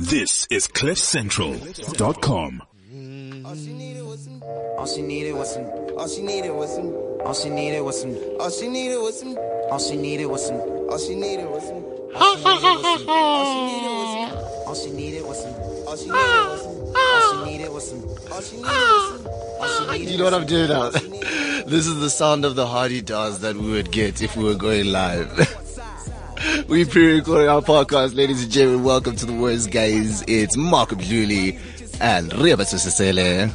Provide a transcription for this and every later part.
This is CliffCentral.com. All she needed was some. All she needed was some. All she needed was some. All she needed was some. All she needed was some. All she needed was some. All she needed was some. All she needed was some. All she needed was some. All she needed was some. All she needed was some. All she needed was some. All she needed You know what I'm doing now? All she needed- This is the sound of the Hardy dance that we would get if we were going live. We pre-recording our podcast, ladies and gentlemen. Welcome to the worst guys. It's Marco Julie and Reba Susesele.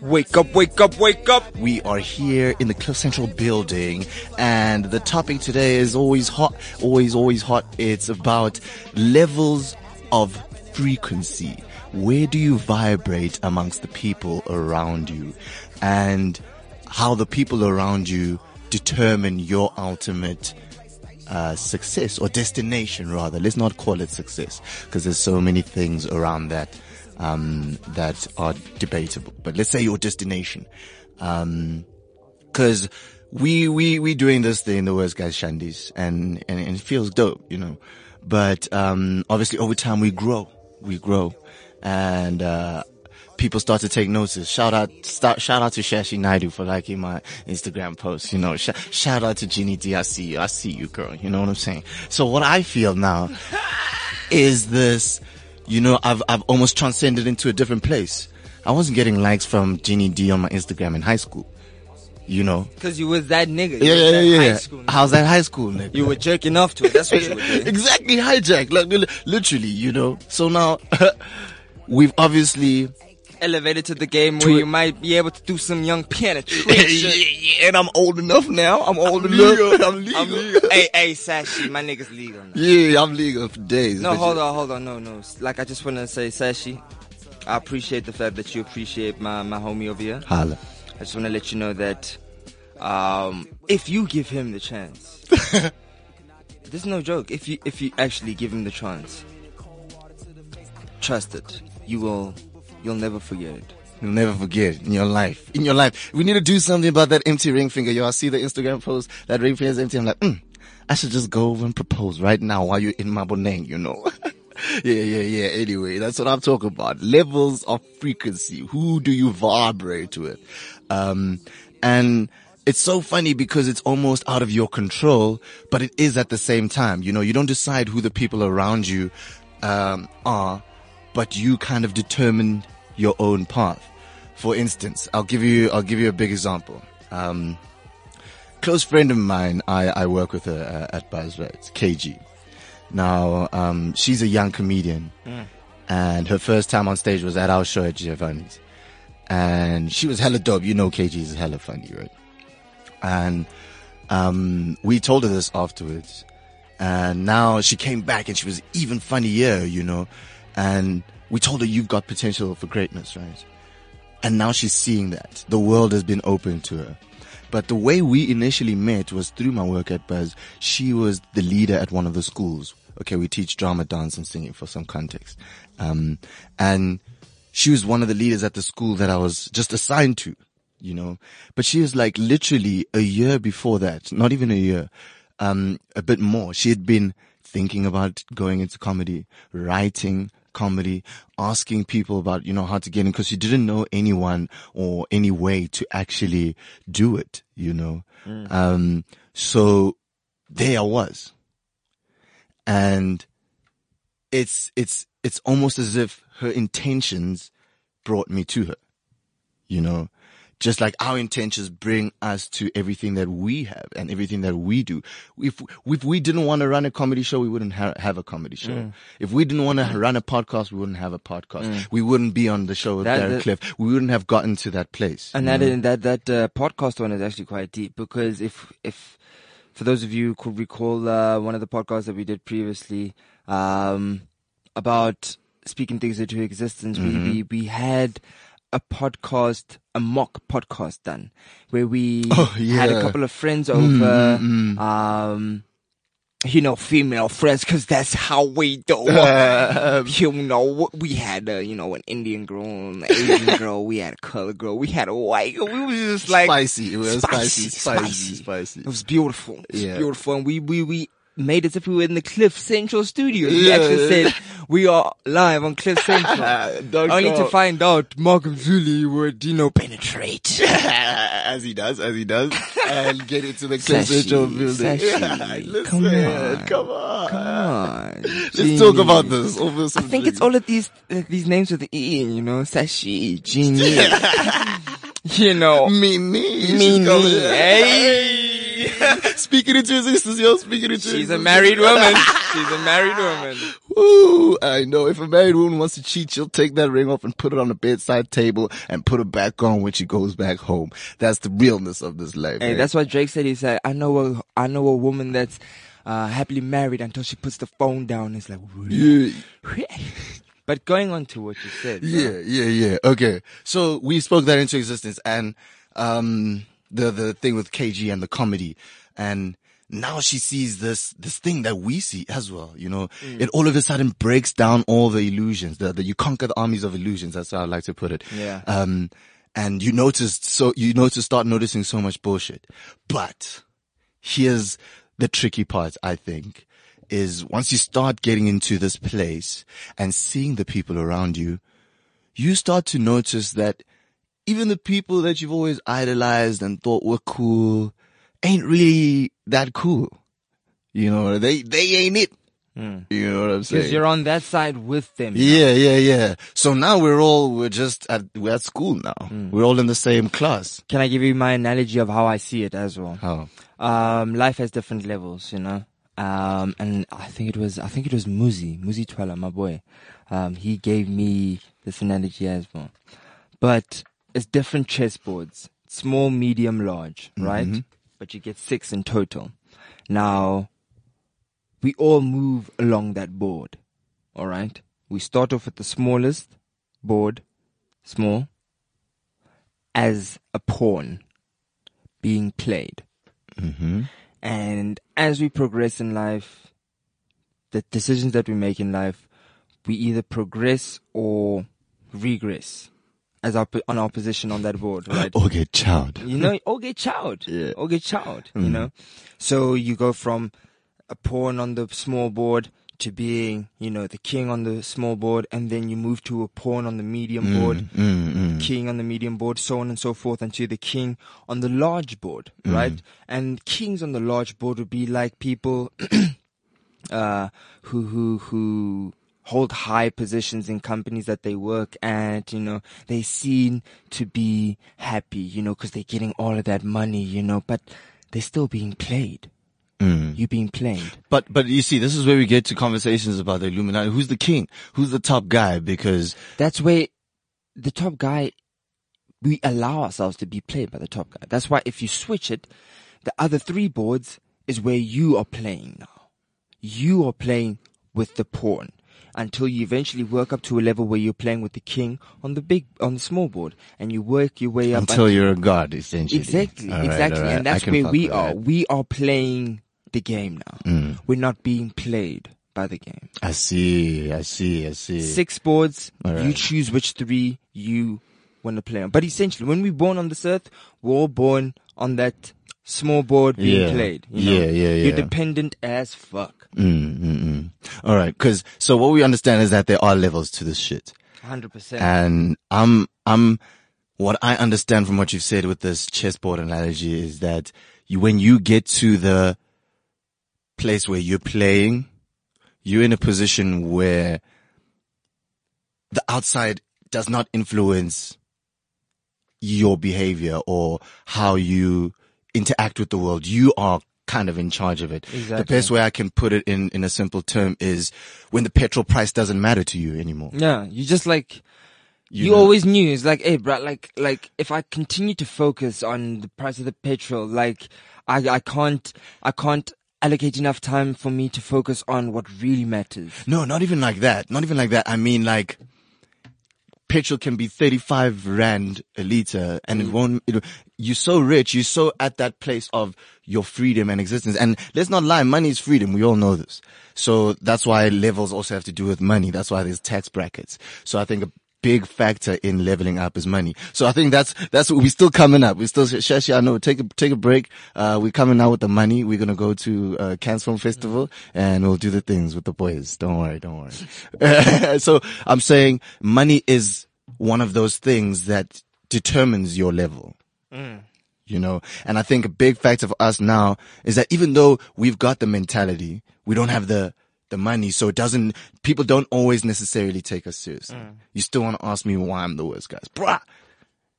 Wake up, wake up, wake up. We are here in the Cliff Central building and the topic today is always hot, always, always hot. It's about levels of frequency. Where do you vibrate amongst the people around you and how the people around you determine your ultimate uh, success or destination rather. Let's not call it success because there's so many things around that um, that are debatable. But let's say your destination, because we we we doing this thing, the worst guys shandies, and, and and it feels dope, you know. But um, obviously, over time, we grow, we grow, and. Uh, People start to take notice. Shout out, start, shout out to Shashi Naidu for liking my Instagram post. You know, sh- shout out to Jeannie D. I see you. I see you, girl. You know what I'm saying? So what I feel now is this, you know, I've, I've almost transcended into a different place. I wasn't getting likes from Jeannie D on my Instagram in high school. You know? Cause you was that nigga. You Yeah, yeah, yeah. high school nigga. How's that high school, nigga? You were jerking off to it. That's what you were doing. exactly hijack, like literally, you know. So now we've obviously Elevated to the game where you might be able to do some young penetration. yeah, and I'm old enough now. I'm old enough. I'm legal. I'm legal. hey, hey, Sashi, my nigga's legal now. Yeah, I'm legal for days. No, hold you- on, hold on, no, no. Like I just want to say, Sashi, I appreciate the fact that you appreciate my my homie over here. Holla. I just want to let you know that um, if you give him the chance, this is no joke. If you if you actually give him the chance, trust it. You will. You'll never forget it. You'll never forget in your life. In your life. We need to do something about that empty ring finger. I see the Instagram post. That ring finger is empty. I'm like, mm, I should just go over and propose right now while you're in my bonang, you know? yeah, yeah, yeah. Anyway, that's what I'm talking about. Levels of frequency. Who do you vibrate with? Um, and it's so funny because it's almost out of your control, but it is at the same time. You know, you don't decide who the people around you, um, are, but you kind of determine your own path. For instance, I'll give you, I'll give you a big example. Um, close friend of mine, I, I work with her uh, at Buzzword, it's KG. Now, um, she's a young comedian and her first time on stage was at our show at Giovanni's. And she was hella dope. You know, KG is hella funny, right? And, um, we told her this afterwards. And now she came back and she was even funnier, you know. And we told her, you've got potential for greatness, right? And now she's seeing that. The world has been open to her. But the way we initially met was through my work at Buzz. She was the leader at one of the schools. Okay, we teach drama, dance, and singing for some context. Um, and she was one of the leaders at the school that I was just assigned to, you know. But she was like literally a year before that, not even a year, um, a bit more. She had been thinking about going into comedy, writing comedy, asking people about, you know, how to get in because you didn't know anyone or any way to actually do it, you know. Um, so there I was. And it's, it's, it's almost as if her intentions brought me to her, you know, just like our intentions bring us to everything that we have and everything that we do. If, if we didn't want to run a comedy show, we wouldn't ha- have a comedy show. Mm. If we didn't want to run a podcast, we wouldn't have a podcast. We wouldn't be on the show with That- Gareth Cliff. We wouldn't have gotten to that place. And that is, that that uh, podcast one is actually quite deep because if if for those of you who could recall uh, one of the podcasts that we did previously um, about speaking things into existence, we, we we had a podcast, a mock podcast done where we Oh, had a couple of friends over. Um, you know, female friends, cause that's how we do. you know, we had, uh, you know, an Indian girl, an Asian girl, we had a color girl, we had a white girl. We was just like spicy. It was spicy, spicy, spicy, spicy. spicy. It was beautiful. It was Yeah. beautiful, and we we we made as if we were in the Cliff Central studio. He Yeah. actually said we are live on Cliff Central. Only to find out Markham Zuli would, you know, penetrate. as he does, as he does, and get into the Cliff Sashi, Central building. Sashi, Yeah, listen, come on. come on. Come on. Let's talk about Jeez. this. I think it's all of these uh, these names with the E, in, you know, Sashi, Genie, you know, Mimi. Mimi. Hey, Speaking into existence, yo. Speaking into she's a married woman. She's a married woman. Woo! I know. If a married woman wants to cheat, she'll take that ring off and put it on the bedside table and put it back on when she goes back home. That's the realness of this life. Hey, man. that's what Drake said. He said, "I know a I know a woman that's uh, happily married until she puts the phone down." It's like, yeah. but going on to what you said, bro. Yeah, yeah, yeah. Okay. So we spoke that into existence and, um, the, the thing with KG and the comedy and now she sees this, this thing that we see as well, you know, it all of a sudden breaks down all the illusions, the, you conquer the armies of illusions. That's how I like to put it. Yeah. Um, and you notice, so you notice, start noticing so much bullshit. But here's the tricky part, I think, is once you start getting into this place and seeing the people around you, you start to notice that even the people that you've always idolized and thought were cool ain't really that cool. You know, they, they ain't it. You know what I'm saying? Because you're on that side with them. Yeah, yeah, yeah. So now we're all, we're just at, we're at school now. We're all in the same class. Can I give you my analogy of how I see it as well? How? Um, life has different levels, you know. Um, and I think it was, I think it was Muzi, Muzi Twala, my boy. Um, he gave me this analogy as well. But it's different chessboards. Small, medium, large, mm-hmm. right? But you get six in total. Now, we all move along that board. Alright? We start off with the smallest board, small, as a pawn being played. Mm-hmm. And as we progress in life, the decisions that we make in life, we either progress or regress as our on our position on that board, right? Okay, child. You know, or get chowed. Yeah. Or get chowed, you mm-hmm. know? So you go from a pawn on the small board to being, you know, the king on the small board, and then you move to a pawn on the medium mm, board, mm, mm. king on the medium board, so on and so forth, until the king on the large board, right? And kings on the large board would be like people, uh, who, who, who hold high positions in companies that they work at, you know, they seem to be happy, you know, cause they're getting all of that money, you know, but they're still being played. Mm. You're being played. But, but you see, this is where we get to conversations about the Illuminati. Who's the king? Who's the top guy? Because, That's where the top guy, we allow ourselves to be played by the top guy. That's why if you switch it, the other three boards is where you are playing now. You are playing with the pawn until you eventually work up to a level where you're playing with the king on the big, on the small board and you work your way up. until you're a god, essentially. Exactly, All right, exactly. right. And that's where we are. that. We are playing the game now. Mm. We're not being played by the game. I see, I see, I see. Six boards, All you choose which three you want to play on. But essentially, when we're born on this earth, we're all born on that small board being Yeah. played. You know? Yeah, yeah, You're dependent as fuck. Mm, mm, mm. All right, because so what we understand is that there are levels to this shit, 100%. and I'm I'm what I understand from what you've said with this chessboard analogy is that you when you get to the place where you're playing, you're in a position where the outside does not influence your behavior or how you interact with the world. You are kind of in charge of it. The best way I can put it in, in a simple term is when the petrol price doesn't matter to you anymore. yeah, you just like, You you, know- always knew. It's like, hey, bro, like, like, if I continue to focus on the price of the petrol, like, I, I can't, I can't allocate enough time for me to focus on what really matters. No, not even like that. Not even like that. I mean like petrol can be 35 rand a liter and it mm. won't, it, you're so rich. You're so at that place of your freedom and existence. And let's not lie. Money is freedom. We all know this. So that's why levels also have to do with money. That's why there's tax brackets. So I think big factor in leveling up is money. So I think that's, that's what we're still coming up. We still, Shashi, I know, take a, take a break. Uh, we're coming out with the money. We're going to go to, uh, Cannes Film Festival and we'll do the things with the boys. Don't worry, don't worry. so I'm saying money is one of those things that determines your level. You know, and I think a big factor for us now is that even though we've got the mentality, we don't have the, the money. So it doesn't, people don't always necessarily take us seriously. Mm. You still want to ask me why I'm the worst guys. Bruh,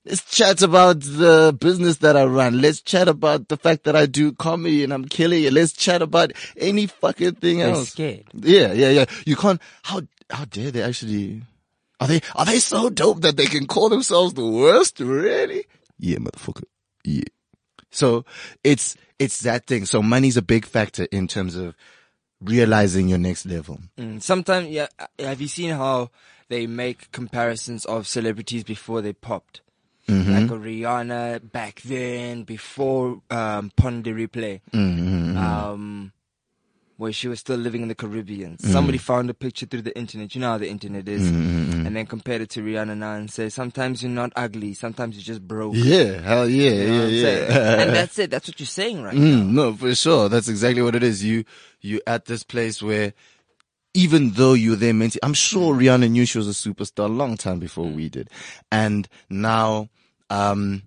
let's chat about the business that I run. Let's chat about the fact that I do comedy and I'm killing it. Let's chat about any fucking thing They're else. scared. Yeah, yeah, yeah. You can't, how, how dare they actually, are they, are they so dope that they can call themselves the worst? Really? Yeah, motherfucker. Yeah. So it's, it's that thing. So money's a big factor in terms of realizing your next level. Mm, Sometimes, yeah. uh, Have you seen how they make comparisons of celebrities before they popped? Mm-hmm. Like Rihanna back then, before um, Pon de Replay, Mm-hmm. um, where she was still living in the Caribbean. Mm. Somebody found a picture through the internet. You know how the internet is, Mm-hmm. and then compared it to Rihanna now and say, sometimes you're not ugly, sometimes you're just broke. Yeah, hell yeah, You know yeah, yeah. and that's it. That's what you're saying right now. Mm, no, for sure. That's exactly what it is. You, you at this place where even though you're there mentally, I'm sure Rihanna knew she was a superstar a long time before we did. And now, um,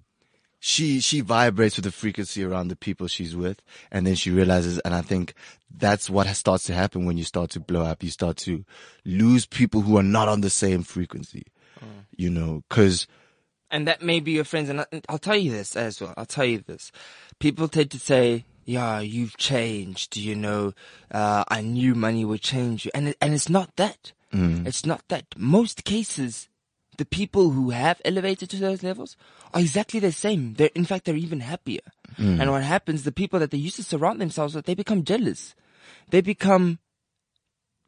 she, she vibrates with the frequency around the people she's with. And then she realizes, and I think that's what starts to happen when you start to blow up. You start to lose people who are not on the same frequency, you know, cause, and that may be your friends. And I'll tell you this as well. I'll tell you this. People tend to say, "Yeah, you've changed." You know, uh, I knew money would change you, and it, and it's not that. It's not that. Most cases, the people who have elevated to those levels are exactly the same. They're in fact they're even happier. Mm. And what happens? The people that they used to surround themselves with, they become jealous. They become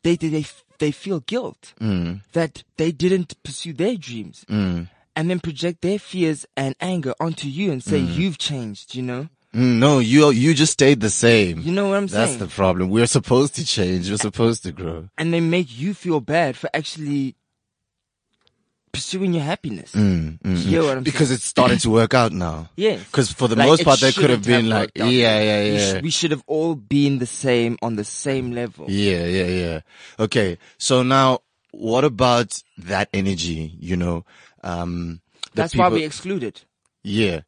they they they, they feel guilt mm. that they didn't pursue their dreams mm. and then project their fears and anger onto you and say you've changed you know Mm, no, you, you just stayed the same. you know what i'm That's saying That's the problem. We're supposed to change. We're supposed to grow. and they make you feel bad for actually pursuing your happiness Mm, You hear what i'm Because saying? it's starting to work out now. Yeah. Because for the Like, most part, they could have been like, out. yeah, yeah, We yeah. sh- we should have all been the same on the same level Yeah, yeah, yeah. Okay. So now, what about that energy? You know, um, that's why people- we excluded yeah,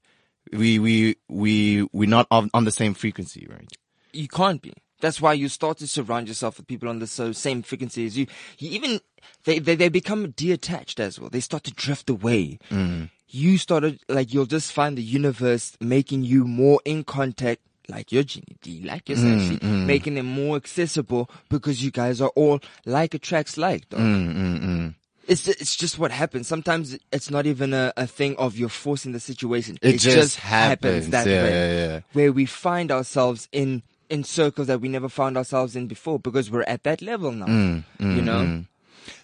we, we, we, we're not on, on the same frequency, right? you can't be. That's why you start to surround yourself with people on the so same frequency as you. You even they, they they become detached as well. They start to drift away. Mm. You started like you'll just find the universe making you more in contact, like your Genie D, like your mm, Sashi, mm. making them more accessible because you guys are all like attracts like. dog. Mm, It's it's just what happens. Sometimes it's not even a, a thing of you're forcing the situation. It just happens. that Yeah, way yeah, yeah. where we find ourselves in in circles that we never found ourselves in before because we're at that level now. Mm, you know,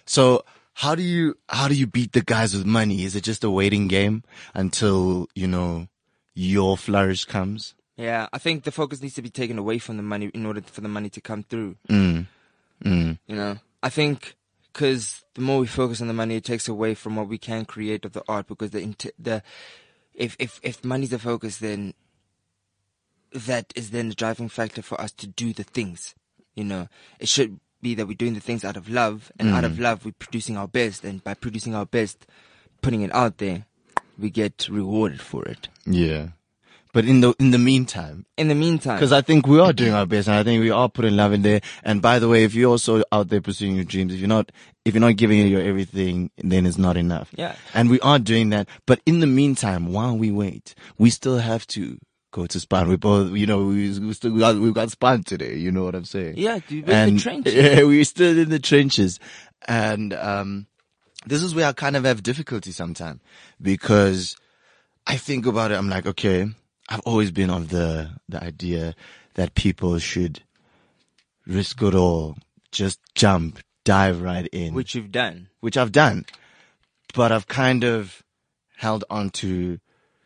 So how do you, how do you beat the guys with money? Is it just a waiting game until, you know, your flourish comes? yeah. I think the focus needs to be taken away from the money in order for the money to come through. Mm. Mm. You know, I think because the more we focus on the money, it takes away from what we can create of the art. Because the the if if if money's the focus, then that is then the driving factor for us to do the things. You know, it should be that we're doing the things out of love, and out of mm. love, we're producing our best, and by producing our best, putting it out there, we get rewarded for it. Yeah. But in the, in the meantime, In the meantime, Because I think we are doing our best, and I think we are putting love in there. And by the way, if you're also out there pursuing your dreams, if you're not, if you're not giving it your everything, then it's not enough. Yeah. And we are doing that. But in the meantime, while we wait, we still have to go to Span. We both, you know, we, we still we got, we got Span today. You know what I'm saying? Yeah, dude, in the trenches. Yeah, we're still in the trenches, and um, this is where I kind of have difficulty sometimes because I think about it. I'm like, okay, I've always been of the the idea that people should risk it all, just jump, dive right in, which you've done. which I've done, but I've kind of held on to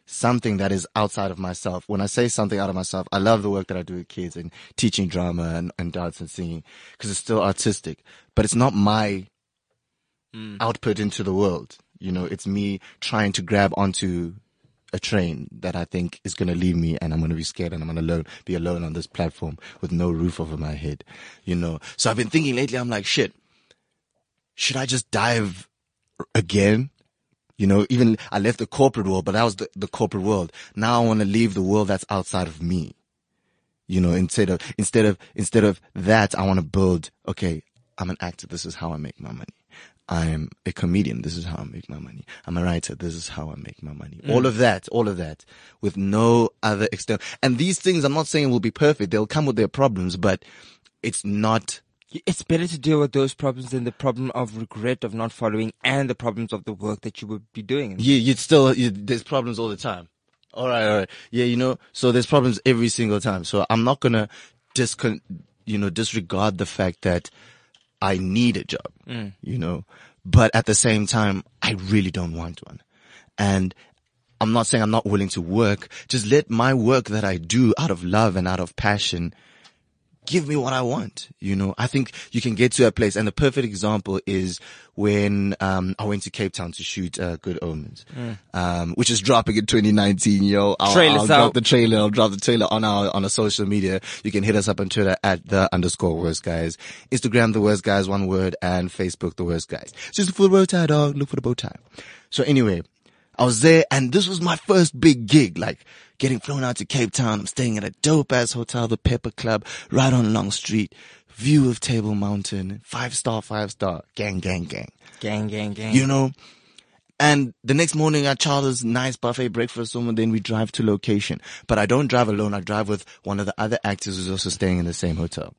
something that is outside of myself. When I say something out of myself, I love the work that I do with kids and teaching drama and, and dance and singing because it's still artistic, but it's not my mm. output into the world. You know, it's me trying to grab onto a train that I think is going to leave me and I'm going to be scared and I'm going to alone, be alone on this platform with no roof over my head, you know. So I've been thinking lately, I'm like, shit, should I just dive again? You know, even I left the corporate world, but that was the, the corporate world. Now I want to leave the world that's outside of me. You know, instead of, instead of, instead of that, I want to build, okay, I'm an actor. This is how I make my money. I'm a comedian. This is how I make my money. I'm a writer. This is how I make my money. Mm. All of that, all of that with no other external. And these things, I'm not saying will be perfect. They'll come with their problems, but it's not It's better to deal with those problems than the problem of regret of not following and the problems of the work that you would be doing. you, you'd still, you, there's problems all the time. All right, all right. Yeah, you know, so there's problems every single time. So I'm not gonna discon, you know, disregard the fact that I need a job, mm. you know, but at the same time, I really don't want one. And I'm not saying I'm not willing to work. Just let my work that I do out of love and out of passion give me what I want. You know, I think you can get to a place. And the perfect example is when, um, I went to Cape Town to shoot, uh, Good Omens, um, which is dropping in 2019, yo. I'll, Trailer's I'll drop the trailer. I'll drop the trailer on our, on our social media. You can hit us up on Twitter at the underscore worst guys, Instagram, the worst guys, one word, and Facebook, the worst guys. Just look for the bow tie, dog. Look for the bow tie. So anyway, I was there and this was my first big gig, like getting flown out to Cape Town. I'm staying at a dope ass hotel, the Pepper Club, right on Long Street. View of Table Mountain, five star, five star, gang, gang, gang. Gang, gang, gang. You know? And the next morning I charters nice buffet breakfast room and then we drive to location. But I don't drive alone. I drive with one of the other actors who's also staying in the same hotel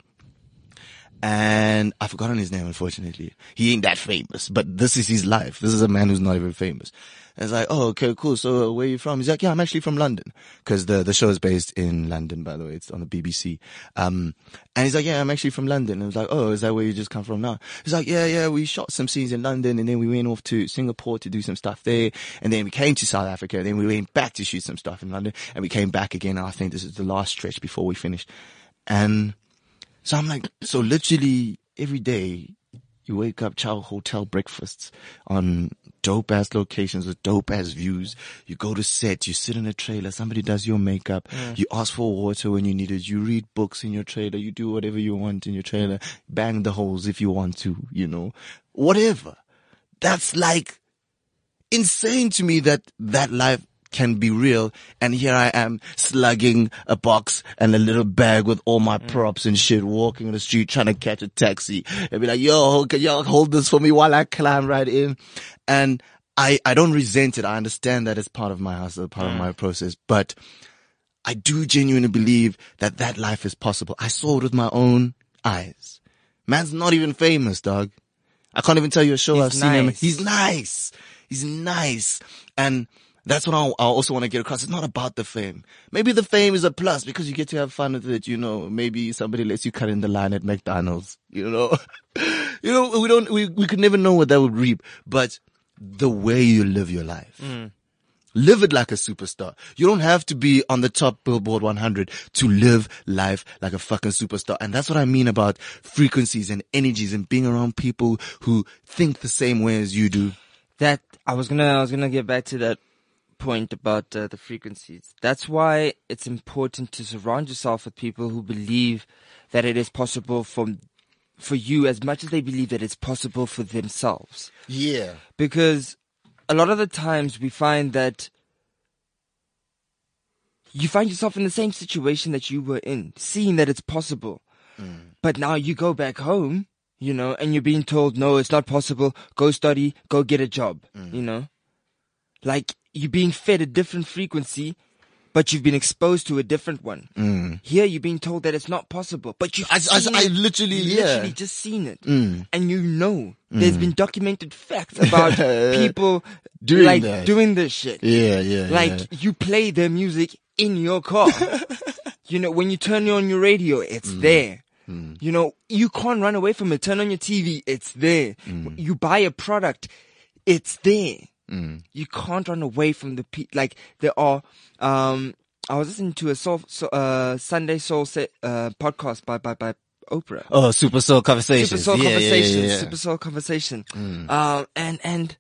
and I've forgotten his name, unfortunately. He ain't that famous, but this is his life. This is a man who's not even famous. And it's like, oh, okay, cool. So uh, where are you from? He's like, yeah, I'm actually from London. Cause the, the show is based in London, by the way. It's on the BBC. Um, and he's like, yeah, I'm actually from London. And I was like, oh, is that where you just come from now? He's like, yeah, yeah, we shot some scenes in London and then we went off to Singapore to do some stuff there. And then we came to South Africa. And then we went back to shoot some stuff in London and we came back again. I think this is the last stretch before we finished. And so I'm like, so literally every day you wake up, chow hotel breakfasts on dope ass locations with dope ass views. You go to set, you sit in a trailer, somebody does your makeup, mm. you ask for water when you need it, you read books in your trailer, you do whatever you want in your trailer, bang the holes if you want to, you know, whatever. That's like insane to me that that life can be real. And here I am slugging a box and a little bag with all my mm. props and shit, walking on the street trying to catch a taxi and be like, yo, can y'all hold this for me while I climb right in? And I, I don't resent it. I understand that it's part of my hustle, part of mm. my process, but I do genuinely believe that that life is possible. I saw it with my own eyes. Man's not even famous, dog. I can't even tell you a show He's I've seen him. nice. He's nice. He's nice. And that's what I, I also want to get across. It's not about the fame. Maybe the fame is a plus because you get to have fun with it. You know, maybe somebody lets you cut in the line at McDonald's. You know, you know, we don't, we, we could never know what that would reap, but the way you live your life. Mm. Live it like a superstar. You don't have to be on the top Billboard 100 to live life like a fucking superstar. And that's what I mean about frequencies and energies and being around people who think the same way as you do. that I was gonna I was gonna get back to that point about uh, the frequencies. That's why it's important to surround yourself with people who believe that it is possible for for you as much as they believe that it's possible for themselves. Yeah. Because a lot of the times we find that you find yourself in the same situation that you were in, seeing that it's possible. But now you go back home, you know, and you're being told, no, it's not possible. Go study, go get a job, you know? Like you're being fed a different frequency, but you've been exposed to a different one. Here you're being told that it's not possible, but you've I- I- seen I it. literally- yeah. Mm. literally just seen it. And you know, there's been documented facts about people Doing like that. doing this shit. Yeah, yeah. Like yeah. you play their music in your car. you know, when you turn on your radio, it's Mm. there. You know, you can't run away from it. Turn on your TV, it's there. Mm. You buy a product, it's there. Mm. You can't run away from the pe- like there are. Um, I was listening to a soul, so, uh, Sunday Soul set, uh, podcast by by by Oprah. Oh, Super Soul Conversations. Super Soul yeah, yeah, Conversation. yeah, yeah. Super Soul Conversation. Um, and, and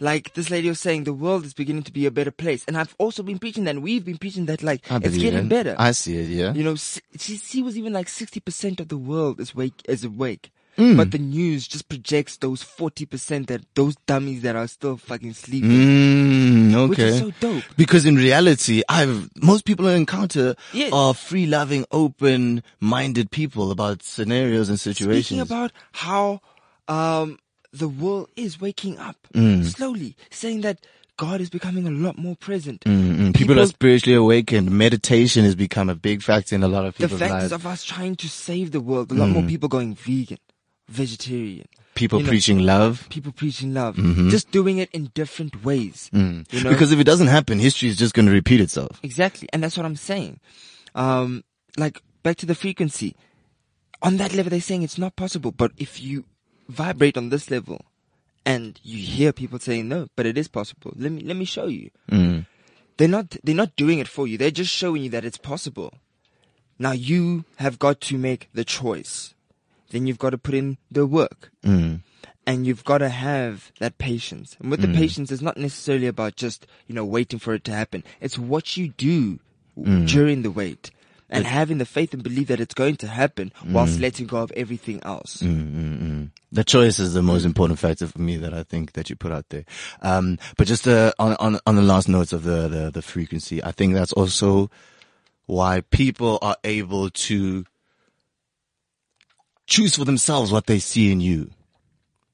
like this lady was saying, the world is beginning to be a better place. And I've also been preaching that. and We've been preaching that like it's getting it. better. I see it, yeah. You know, she, she was even like 60% of the world is wake, is awake. Mm. But the news just projects those 40% that those dummies that are still fucking sleeping. Mm, Which okay. is so dope. Because in reality, I've most people I encounter are free loving, open minded people about scenarios and situations. Speaking about how um, the world is waking up Mm. slowly, saying that God is becoming a lot more present. Mm, people, are spiritually awakened. Meditation has become a big factor in a lot of people. the people's fact lives. of us trying to save the world, a lot more people going vegan, vegetarian, people you know, preaching love. people preaching love, Mm-hmm. just doing it in different ways. You know? Mm. Because if it doesn't happen, history is just going to repeat itself. Exactly. And that's what I'm saying. Um, like back to the frequency. On that level, they're saying it's not possible. But if you vibrate on this level and you hear people saying no, but it is possible. Let me, let me show you. Mm. They're not, they're not doing it for you. They're just showing you that it's possible. Now you have got to make the choice. Then you've got to put in the work. Mm. And you've got to have that patience. And with the patience, it's not necessarily about just, you know, waiting for it to happen. It's what you do during the wait. And having the faith and believe that it's going to happen whilst letting go of everything else. The choice is the most important factor for me that I think that you put out there. Um, but just uh, on on on the last notes of the, the the frequency, I think that's also why people are able to choose for themselves what they see in you.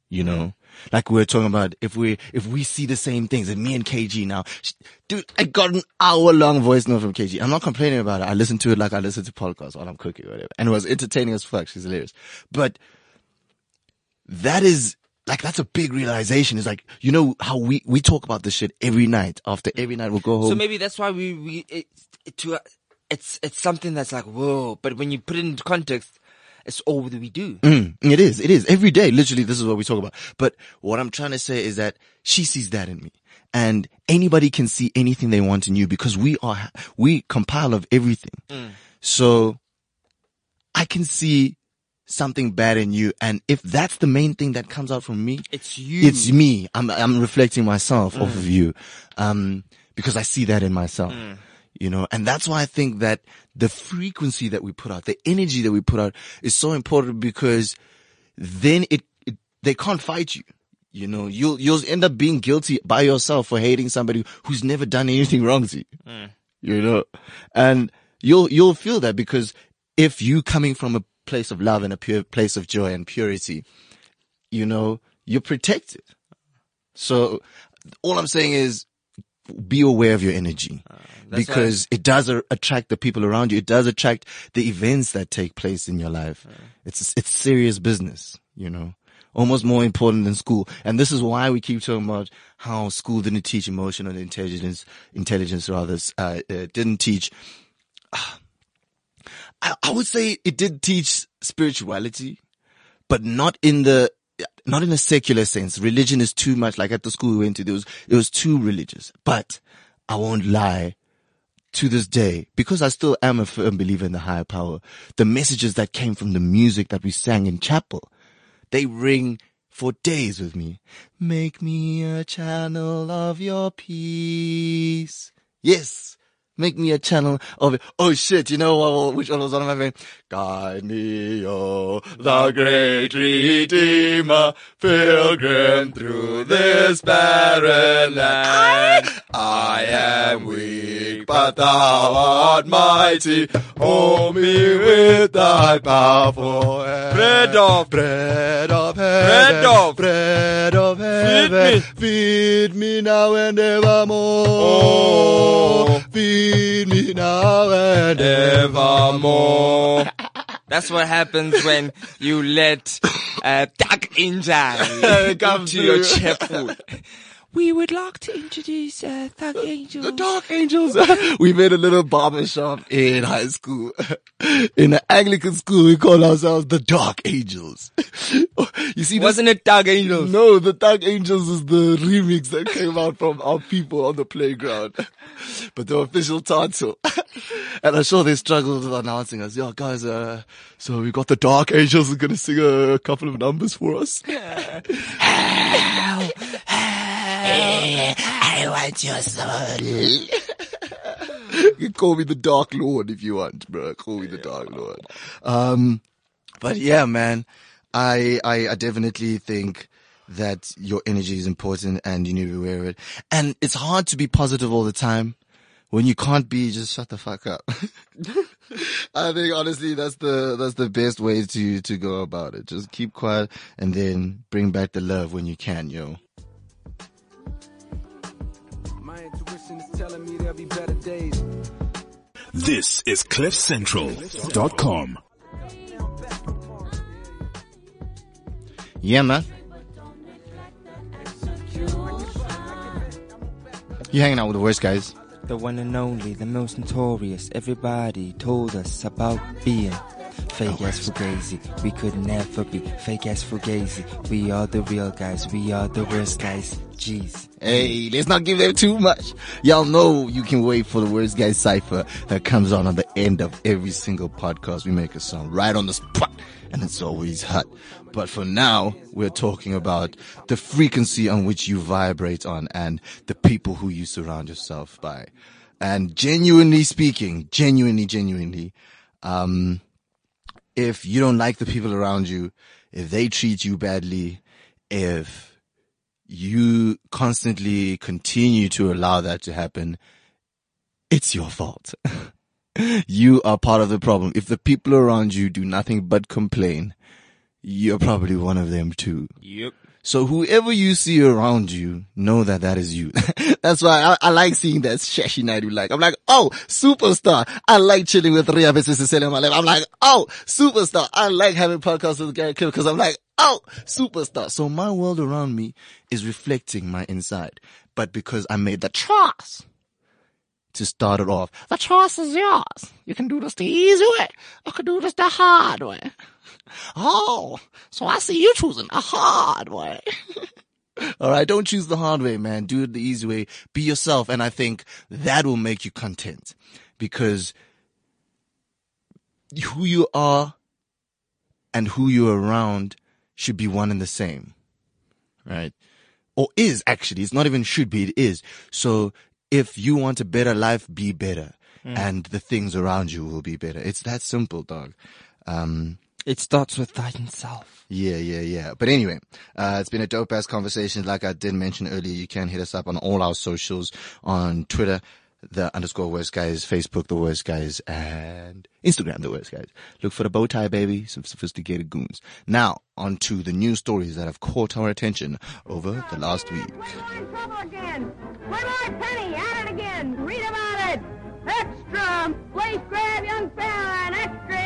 You know, mm. like we are talking about, if we if we see the same things, and me and KG now, sh- dude, I got an hour long voice note from KG. I'm not complaining about it. I listen to it like I listen to podcasts while I'm cooking or whatever, and it was entertaining as fuck. She's hilarious, but that is like that's a big realization. It's like you know how we we talk about this shit every night. After every night, we'll go home. So maybe that's why we, we, it, it, to, it's, it's something that's like, whoa, but when you put it into context, it's all that we do. Mm, it is. It is every day. Literally, this is what we talk about. But what I'm trying to say is that she sees that in me, and anybody can see anything they want in you because we are we compile of everything. So I can see something bad in you, and if that's the main thing that comes out from me, It's you. it's me. I'm I'm reflecting myself off of you, um, because I see that in myself. You know, and that's why I think that the frequency that we put out, the energy that we put out is so important because then it, it they can't fight you. You know, you'll you'll end up being guilty by yourself for hating somebody who's never done anything wrong to you. Hmm. You know, and you'll you'll feel that because if you coming from a place of love and a pure place of joy and purity, you know, you're protected. So all I'm saying is be aware of your energy because it does a- attract the people around you. It does attract the events that take place in your life. It's, it's serious business, you know, almost more important than school. And this is why we keep talking about how school didn't teach emotional intelligence, intelligence rather, uh, uh, didn't teach I, I would say it did teach spirituality, but not in the not in a secular sense. Religion is too much. Like at the school we went to, was it was too religious. But I won't lie. To this day, because I still am a firm believer in the higher power, the messages that came from the music that we sang in chapel, they ring for days with me. Make me a channel of your peace. Yes. Make me a channel of it. Oh shit, you know what, which one was on my brain? Guide me, oh, the great Redeemer, pilgrim through this barren land. I am weak, but thou art mighty. Hold me with thy powerful hand. Bread of- bread of heaven, Bread of- bread of heaven. Feed me. Feed me now and evermore. Oh. Feed me now and evermore. That's what happens when you let uh, Dark Angel Come into your through. food. We would like to introduce uh, Thug Angels. The Dark Angels. we made a little barber shop in high school. In an Anglican school, we called ourselves the Dark Angels. you see, Wasn't it Thug Angels? No, the Dark Angels is the remix that came out from our people on the playground. But the official title. and I'm sure they struggled with announcing us. Yeah, guys, uh, so we got the Dark Angels are gonna sing a couple of numbers for us. I want your soul. you can call me the Dark Lord if you want, bro. Call me the Dark Lord. Um, but yeah, man, I, I, I definitely think that your energy is important and you need to be aware of it. And it's hard to be positive all the time. When you can't be, just shut the fuck up. I think honestly that's the that's the best way to to go about it. Just keep quiet and then bring back the love when you can, yo. Telling me there'll be better days. This is CliffCentral.com. Yeah, man. You hanging out with the worst guys? The one and only, the most notorious. Everybody told us about being fake ass fugazi. We could never be fake ass fugazi. We are the real guys. We are the worst guys. Jeez. Hey, let's not give them too much. Y'all know you can wait for the worst guy cipher that comes on at the end of every single podcast. We make a song right on the spot and it's always hot. But for now, we're talking about the frequency on which you vibrate on and the people who you surround yourself by. And genuinely speaking, genuinely, genuinely, um, if you don't like the people around you, if they treat you badly, if you constantly continue to allow that to happen, it's your fault. you are part of the problem. If the people around you do nothing but complain, you're probably one of them too. Yep. So whoever you see around you, know that that is you. That's why I, I like seeing that Shashi Naidu like. I'm like, oh, superstar. I like chilling with Ria Besisele in my life. I'm like, oh, superstar. I like having podcasts with Gary Cliff because I'm like, oh, superstar. So my world around me is reflecting my inside. But because I made the choice to start it off, the choice is yours. You can do this the easy way. I can do this the hard way. Oh, so I see you choosing a hard way. All right, don't choose the hard way, man. Do it the easy way. Be yourself, and I think that will make you content because who you are and who you're around should be one and the same, right? Or is actually. It's not even should be. It is. So if you want a better life, be better, and the things around you will be better. It's that simple, dog. Um, It starts with thine self. yeah, yeah, yeah. But anyway, uh, it's been a dope ass conversation. Like I did mention earlier, you can hit us up on all our socials on Twitter, the underscore worst guys, Facebook, the worst guys, and Instagram, the worst guys. Look for the bow tie, baby. Some sophisticated goons. Now, on to the news stories that have caught our attention over the last week. Again. More penny, at it again. Read about it. Extra. Please grab young fella and extra.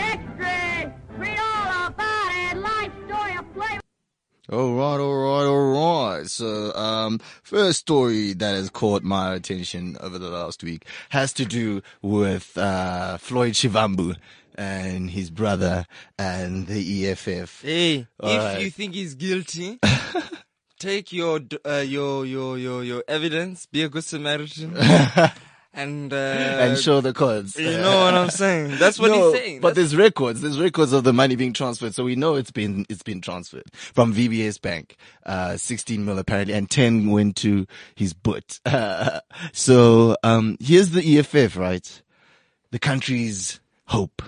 All right, all right, all right. So, um, first story that has caught my attention over the last week has to do with, uh, Floyd Shivambu and his brother and the EFF. Hey, All if right. you think he's guilty, take your uh, your your your your evidence, be a good Samaritan, and uh, and show the cards. You know what I'm saying? That's what No, he's saying. But That's- there's records. There's records of the money being transferred, so we know it's been it's been transferred from VBS Bank. Uh, 16 mil apparently, and 10 went to his butt. so um, here's the EFF, right? The country's hope,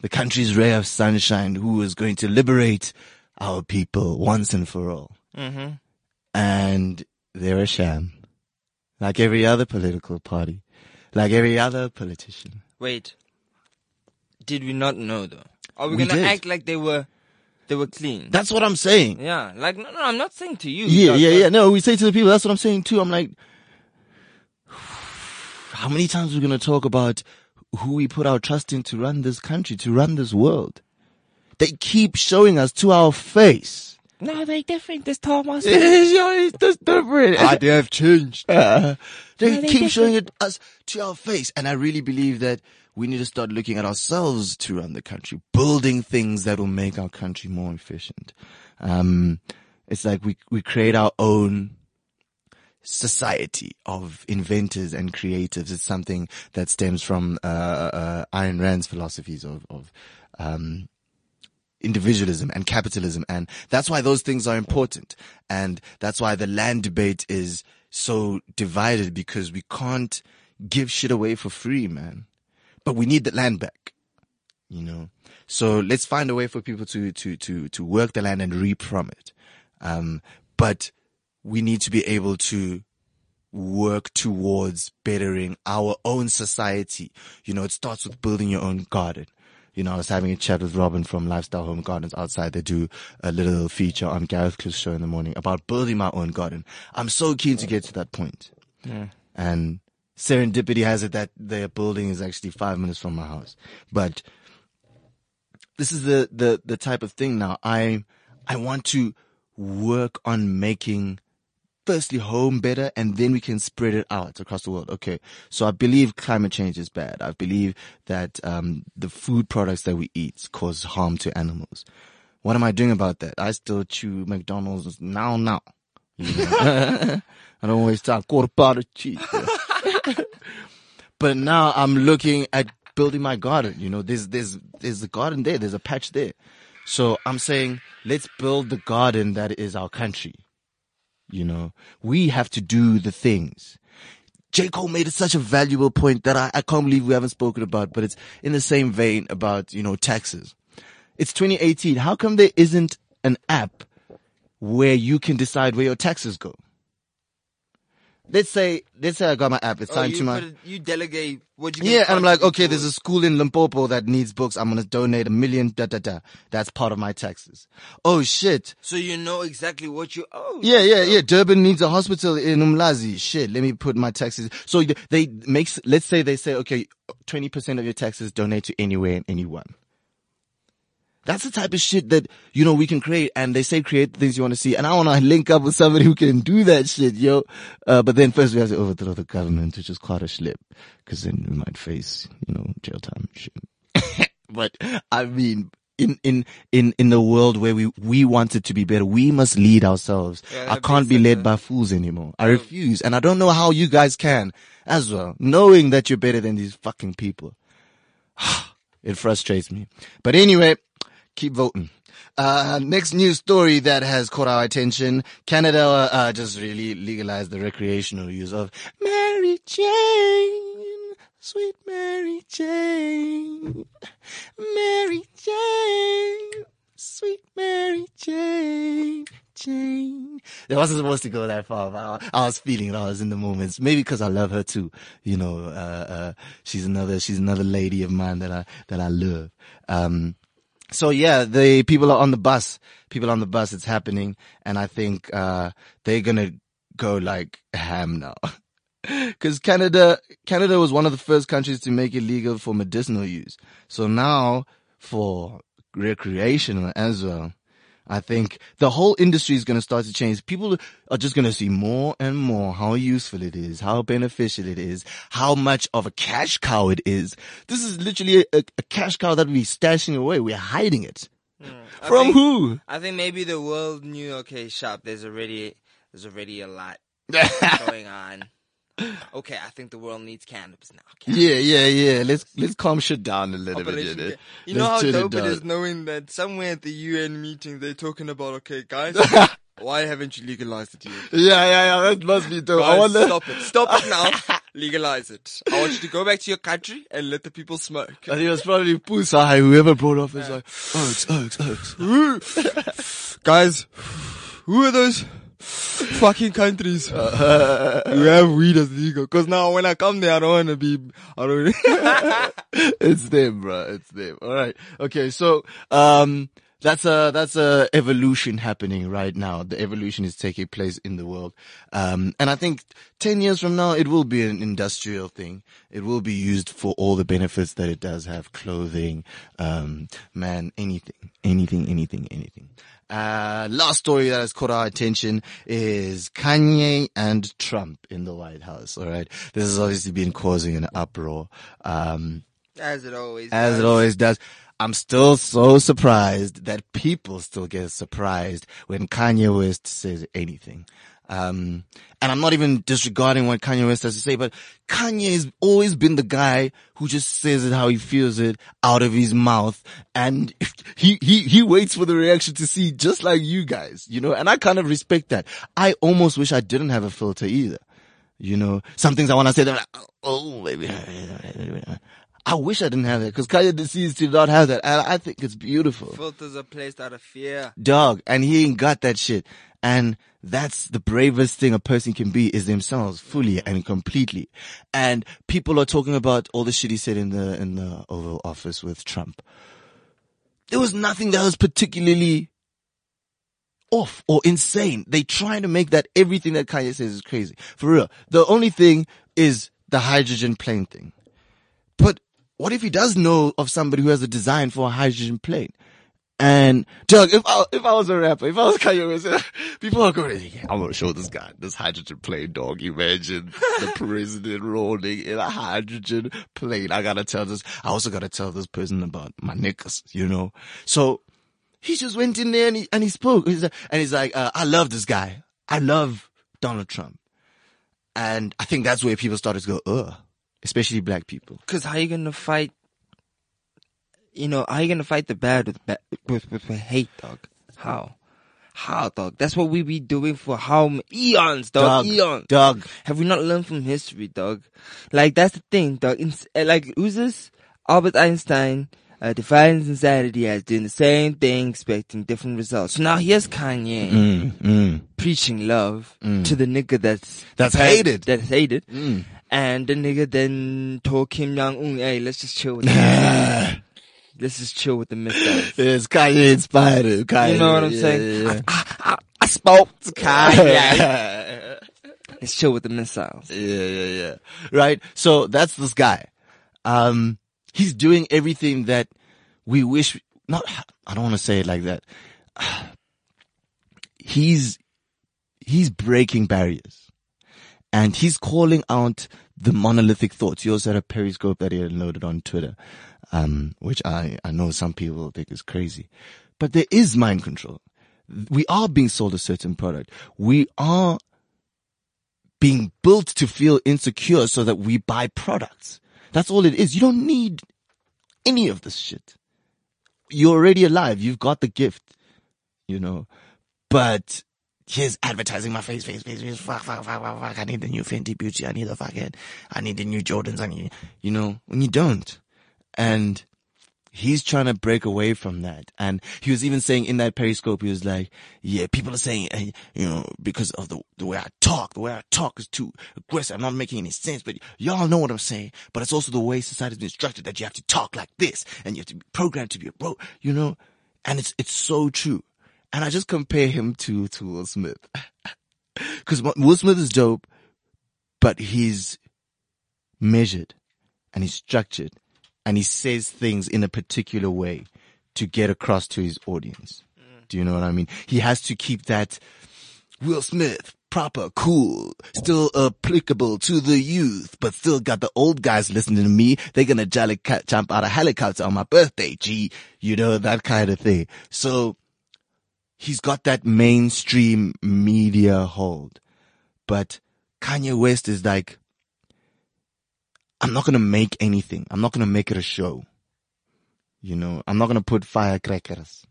the country's ray of sunshine, who is going to liberate our people once and for all. Mm-hmm. And they're a sham, like every other political party, like every other politician. Wait, did we not know though? Are we, We gonna did. act like they were they were clean? That's what I'm saying. yeah, like no, no, I'm not saying to you. Yeah, yeah, yeah. No, we say to the people, that's what I'm saying too. I'm like, how many times are we going to talk about who we put our trust in to run this country, to run this world? They keep showing us to our face. No, they're different this time. I yeah, it's just different. over it. Ah, they have changed. they keep showing it us to our face. And I really believe that we need to start looking at ourselves to run the country, building things that will make our country more efficient. Um, it's like we, we create our own society of inventors and creatives. It's something that stems from, uh, uh, Ayn Rand's philosophies of, of, um, individualism and capitalism. And that's why those things are important. And that's why the land debate is so divided because we can't give shit away for free, man. But we need the land back, you know? So let's find a way for people to, to, to, to work the land and reap from it. Um, but we need to be able to work towards bettering our own society. You know, it starts with building your own garden. You know, I was having a chat with Robin from Lifestyle Home Gardens outside. They do a little feature on Gareth Cliff's show in the morning about building my own garden. I'm so keen to get to that point. And serendipity has it that their building is actually five minutes from my house. But this is the, the, the type of thing now. I, I want to work on making firstly home better and then we can spread it out across the world. Okay. So I believe climate change is bad. I believe that, um, the food products that we eat cause harm to animals. What am I doing about that? I still chew McDonald's now, now. I don't always talk quarter pounder cheese. but now I'm looking at building my garden. You know, there's, there's, there's a garden there. There's a patch there. So I'm saying, let's build the garden that is our country. You know, we have to do the things. J. Cole made such a valuable point that I, I can't believe we haven't spoken about, but it's in the same vein about, you know, taxes. It's 2018. How come there isn't an app where you can decide where your taxes go? Let's say, let's say I got my app. It's Oh, signed you, to my, it- you delegate what you yeah, and I'm like, okay, there's a school in Limpopo that needs books. I'm to donate a million, da, da, da. That's part of my taxes. Oh shit. So you know exactly what you owe. Yeah, yeah, yeah. Durban needs a hospital in Umlazi. Shit, let me put my taxes. So they makes, let's say they say, okay, 20% of your taxes donate to anywhere and anyone. That's the type of shit that, you know, we can create. And they say create the things you want to see. And I want to link up with somebody who can do that shit, yo. Uh, but then first we have to overthrow the government, which is quite a slip. Cause then we might face, you know, jail time and shit. but I mean, in, in, in, in the world where we, we want it to be better, we must lead ourselves. Yeah, I can't be led by fools anymore. I refuse. And I don't know how you guys can as well, knowing that you're better than these fucking people. it frustrates me. But anyway, keep voting. Uh, next news story that has caught our attention. Canada, uh, just really legalized the recreational use of Mary Jane. Sweet Mary Jane. Mary Jane. Sweet Mary Jane. Jane. It wasn't supposed to go that far, but I, was feeling it. I was in the moments. Maybe because I love her too. You know, uh, uh, she's another, she's another lady of mine that I, that I love. Um, so yeah, the people are on the bus. People on the bus. It's happening, and I think uh, they're gonna go like ham now. Because Canada, Canada was one of the first countries to make it legal for medicinal use. So now for recreational as well. I think the whole industry is going to start to change. People are just going to see more and more how useful it is, how beneficial it is, how much of a cash cow it is. This is literally a, a cash cow that we're stashing away. We're hiding it. Hmm. I From think- who? I think maybe the world knew. Okay, shop, There's already there's already a lot going on. Okay, I think the world needs cannabis now. Cannabis. Yeah, yeah, yeah. Let's let's calm shit down a little bit. Population You know. You know how Let's dope it down. is knowing that somewhere at the UN meeting they're talking about, okay, guys, why haven't you legalized it yet? Yeah, yeah, yeah. That must be dope. I Guys, wonder. stop it. Stop it now. Legalize it. I want you to go back to your country and let the people smoke. I think it was probably Pusai, whoever brought off is like, Oaks, Oaks, Oaks. Guys, who are those fucking countries who have weed as legal? Cause now when I come there, I don't want to be, I don't it's them, bro. It's them. All right. Okay. So, um, that's a that's a evolution happening right now. The evolution is taking place in the world, um, and I think ten years from now it will be an industrial thing. It will be used for all the benefits that it does have: clothing, um, man, anything, anything, anything, anything. Uh, last story that has caught our attention is Kanye and Trump in the White House. All right, this has obviously been causing an uproar. Um, As it always as does. it always does. I'm still so surprised that people still get surprised when Kanye West says anything. Um, and I'm not even disregarding what Kanye West has to say, but Kanye has always been the guy who just says it how he feels it out of his mouth. And he, he, he waits for the reaction to see just like you guys, you know, and I kind of respect that. I almost wish I didn't have a filter either. You know, some things I want to say, they're like, oh, baby. I wish I didn't have that because Kanye decides to not have that. And I think it's beautiful. Filters are placed out of fear. Dog. And he ain't got that shit. And that's the bravest thing a person can be is themselves fully and completely. And people are talking about all the shit he said in the, in the Oval Office with Trump. There was nothing that was particularly off or insane. They trying to make that everything that Kanye says is crazy. For real. The only thing is the hydrogen plane thing. But what if he does know of somebody who has a design for a hydrogen plane? And Doug, if I, if I was a rapper, if I was Kanye West, people are going, yeah, I'm gonna show this guy this hydrogen plane, dog. Imagine the president rolling in a hydrogen plane. I gotta tell this. I also gotta tell this person about my niggas, you know. So he just went in there and he and he spoke. He's like- and he's like, uh, I love this guy. I love Donald Trump. And I think that's where people started to go, ugh, especially black people. Cause how you gonna fight? You know, how you gonna fight the bad with ba- with, with, with hate, dog? How? How, dog? That's what we be doing for how m- eons, dog? Dog, Eons. dog. Have we not learned from history, dog? Like that's the thing, dog. In, uh, like who's this? Albert Einstein uh, defines insanity as doing the same thing, expecting different results. So now here's Kanye Mm, mm. preaching love to the nigga that's That's hated. That's hated. Mm. And the nigga then told Kim Jong Un, "Hey, let's just chill with let's just chill with the missiles." It's Kanye inspired. Kanye, You know what I'm yeah, saying? Yeah, I, I, I spoke to Kanye. it's chill with the missiles. yeah, yeah, yeah. Right? So that's this guy. Um, he's doing everything that we wish, not, I don't want to say it like that. He's, he's breaking barriers and he's calling out the monolithic thoughts. He also had a periscope that he had loaded on Twitter, um, which I, I know some people think is crazy, but there is mind control. We are being sold a certain product. We are being built to feel insecure so that we buy products. That's all it is. You don't need any of this shit. You're already alive. You've got the gift, you know, but here's advertising my face, face, face, face. Fuck, fuck, fuck, fuck, fuck. I need the new Fenty Beauty. I need the fucking, I need the new Jordans. I need, you know, when you don't. And he's trying to break away from that. And he was even saying in that periscope, he was like, yeah, people are saying, eh, you know, because of the, the way I talk, the way I talk is too aggressive. I'm not making any sense, but y'all know what I'm saying. But it's also the way society's been structured that you have to talk like this and you have to be programmed to be a bro, you know, and it's, it's so true. And I just compare him to, to Will Smith. Cause Will Smith is dope, but he's measured and he's structured and he says things in a particular way to get across to his audience. Do you know what I mean? He has to keep that Will Smith, proper, cool, still applicable to the youth, but still got the old guys listening to me. They're gonna jolly jump out of helicopter on my birthday, gee, You know, that kind of thing. So he's got that mainstream media hold. But Kanye West is like, I'm not gonna make anything. I'm not gonna make it a show. You know, I'm not gonna put firecrackers.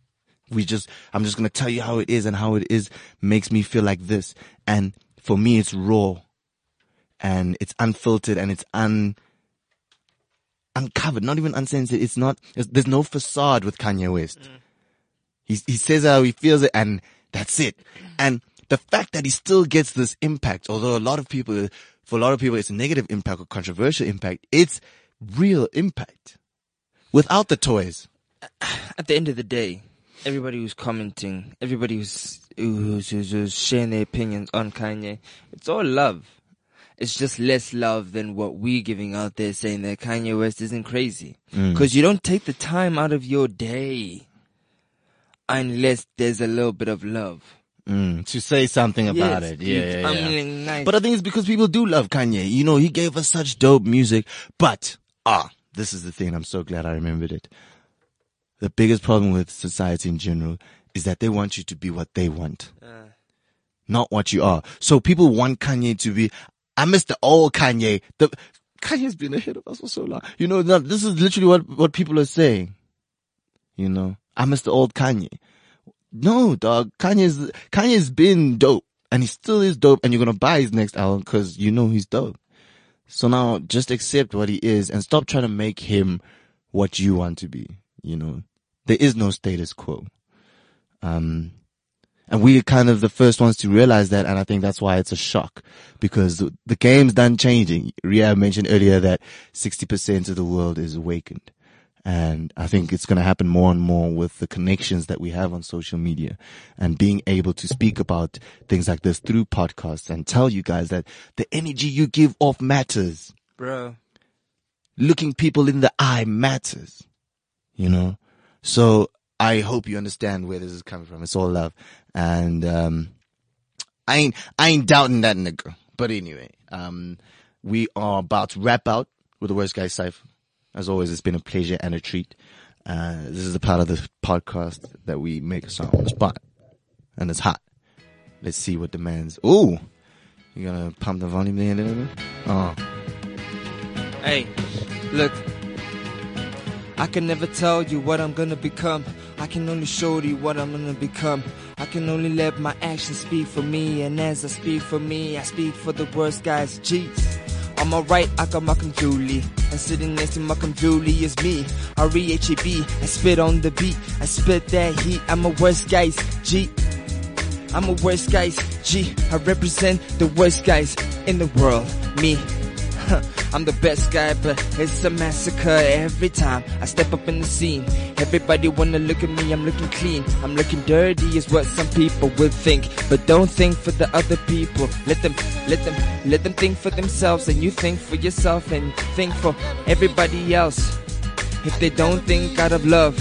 We just, I'm just gonna tell you how it is and how it is makes me feel like this. And for me, it's raw and it's unfiltered and it's un, uncovered, not even uncensored. It's not, there's, there's no facade with Kanye West. Mm. He, he says how he feels it and that's it. And the fact that he still gets this impact, although a lot of people, for a lot of people, it's a negative impact or controversial impact, it's real impact without the toys. At the end of the day, everybody who's commenting, everybody who's, who's, who's, who's sharing their opinions on Kanye, it's all love. It's just less love than what we're giving out there saying that Kanye West isn't crazy. Mm. Cause you don't take the time out of your day unless there's a little bit of love. Mm, to say something about Yes, it. Yeah, yeah, I yeah. mean, nice. But I think it's because people do love Kanye. You know, he gave us such dope music. But, ah, this is the thing. I'm so glad I remembered it. The biggest problem with society in general is that they want you to be what they want. Not what you are. So people want Kanye to be, I miss the old Kanye. The, Kanye's been ahead of us for so long. You know, now, this is literally what, what people are saying. You know, I miss the old Kanye. No, dog. Kanye's Kanye's been dope, and he still is dope. And you're gonna buy his next album because you know he's dope. So now just accept what he is and stop trying to make him what you want to be. You know, there is no status quo. Um, and we're kind of the first ones to realize that, and I think that's why it's a shock because the, the game's done changing. Ria mentioned earlier that 60% of the world is awakened. And I think it's going to happen more and more with the connections that we have on social media and being able to speak about things like this through podcasts and tell you guys that the energy you give off matters. Bro. Looking people in the eye matters. You know? So I hope you understand where this is coming from. It's all love. And, um, I ain't, I ain't doubting that nigga. But anyway, um, we are about to wrap out with the worst guy cipher. As always, it's been a pleasure and a treat. Uh, this is the part of the podcast that we make a song on the spot. And it's hot. Let's see what the man's, ooh, you gonna pump the volume there a little bit? Oh, Hey, look. I can never tell you what I'm gonna become. I can only show you what I'm gonna become. I can only let my actions speak for me. And as I speak for me, I speak for the worst guys. Jeez. On my right, I got Malcolm Julie. And sitting next to Malcolm Julie is me. R-E-H-E-B. I spit on the beat. I spit that heat. I'm a worst guys. G. I'm a worst guys. G. I represent the worst guys in the world. Me. I'm the best guy, but it's a massacre every time I step up in the scene. Everybody wanna look at me, I'm looking clean. I'm looking dirty is what some people would think. But don't think for the other people. Let them, let them, let them think for themselves and you think for yourself and think for everybody else. If they don't think out of love,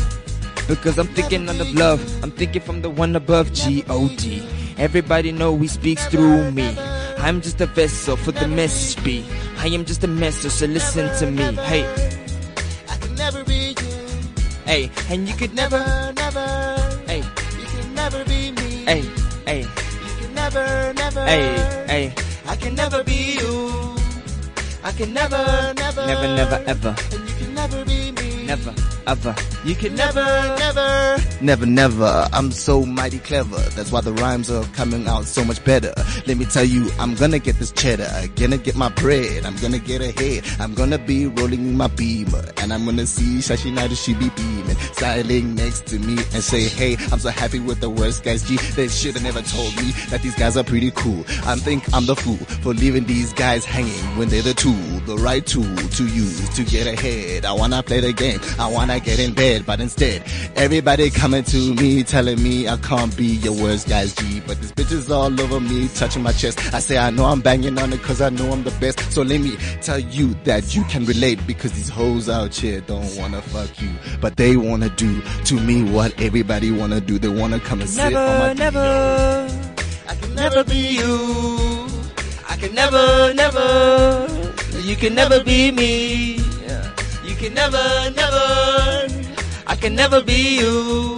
because I'm thinking out of love. I'm thinking from the one above G-O-D. Everybody know he speaks through me. I'm just a vessel for the message. I am just a message, so listen to me. Hey, I can never be you. hey, and you could never, never. hey, You can never be me. hey, hey, You can never, never. hey, hey. I can never be you. I can never, never. Never, never, ever, And you can never be me. never, ever. You can Never, never, never. Never. I'm so mighty clever. That's why the rhymes are coming out so much better. Let me tell you, I'm gonna get this cheddar. Gonna get my bread. I'm gonna get ahead. I'm gonna be rolling in my beamer. And I'm gonna see Shashi Naidoo, she be beaming. Styling next to me and say, hey, I'm so happy with the worst guys. G, they should've never told me that these guys are pretty cool. I think I'm the fool for leaving these guys hanging when they're the tool, the right tool to use to get ahead. I wanna play the game. I wanna get in bed, but instead, everybody coming to me, telling me I can't be your worst guy's G. But this bitch is all over me, touching my chest. I say I know I'm banging on it cause I know I'm the best. So let me tell you that you can relate because these hoes out here don't wanna fuck you. But they wanna do to me what everybody wanna do. They wanna come and sit on never, my never. I can never be you. I can never, never. You can never be me. Can never, never. I can never be you.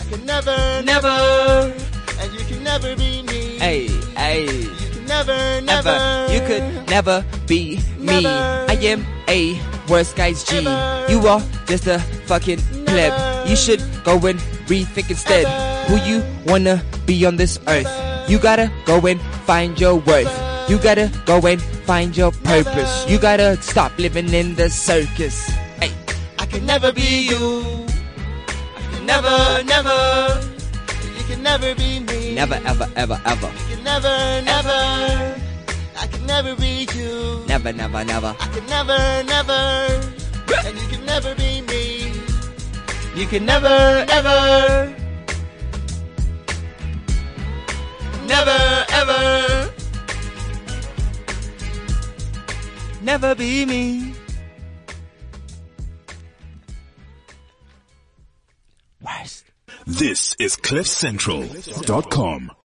I can never, Never. and you can never be me. Hey, hey. You can never, never. Ever. You could never be me. Never. I am a worst guy's G. Ever. You are just a fucking pleb. You should go and rethink instead who you wanna be on this earth. You gotta go and find your worth. You gotta go and find your purpose. You gotta stop living in the circus. Hey, I can never be you. I can never, never. You can never be me. never, ever, ever, ever. You can never, never. I can never be you. Never, never, never. I can never, never. And you can never be me. You can never, ever, never, ever, never be me. This is CliffCentral.com.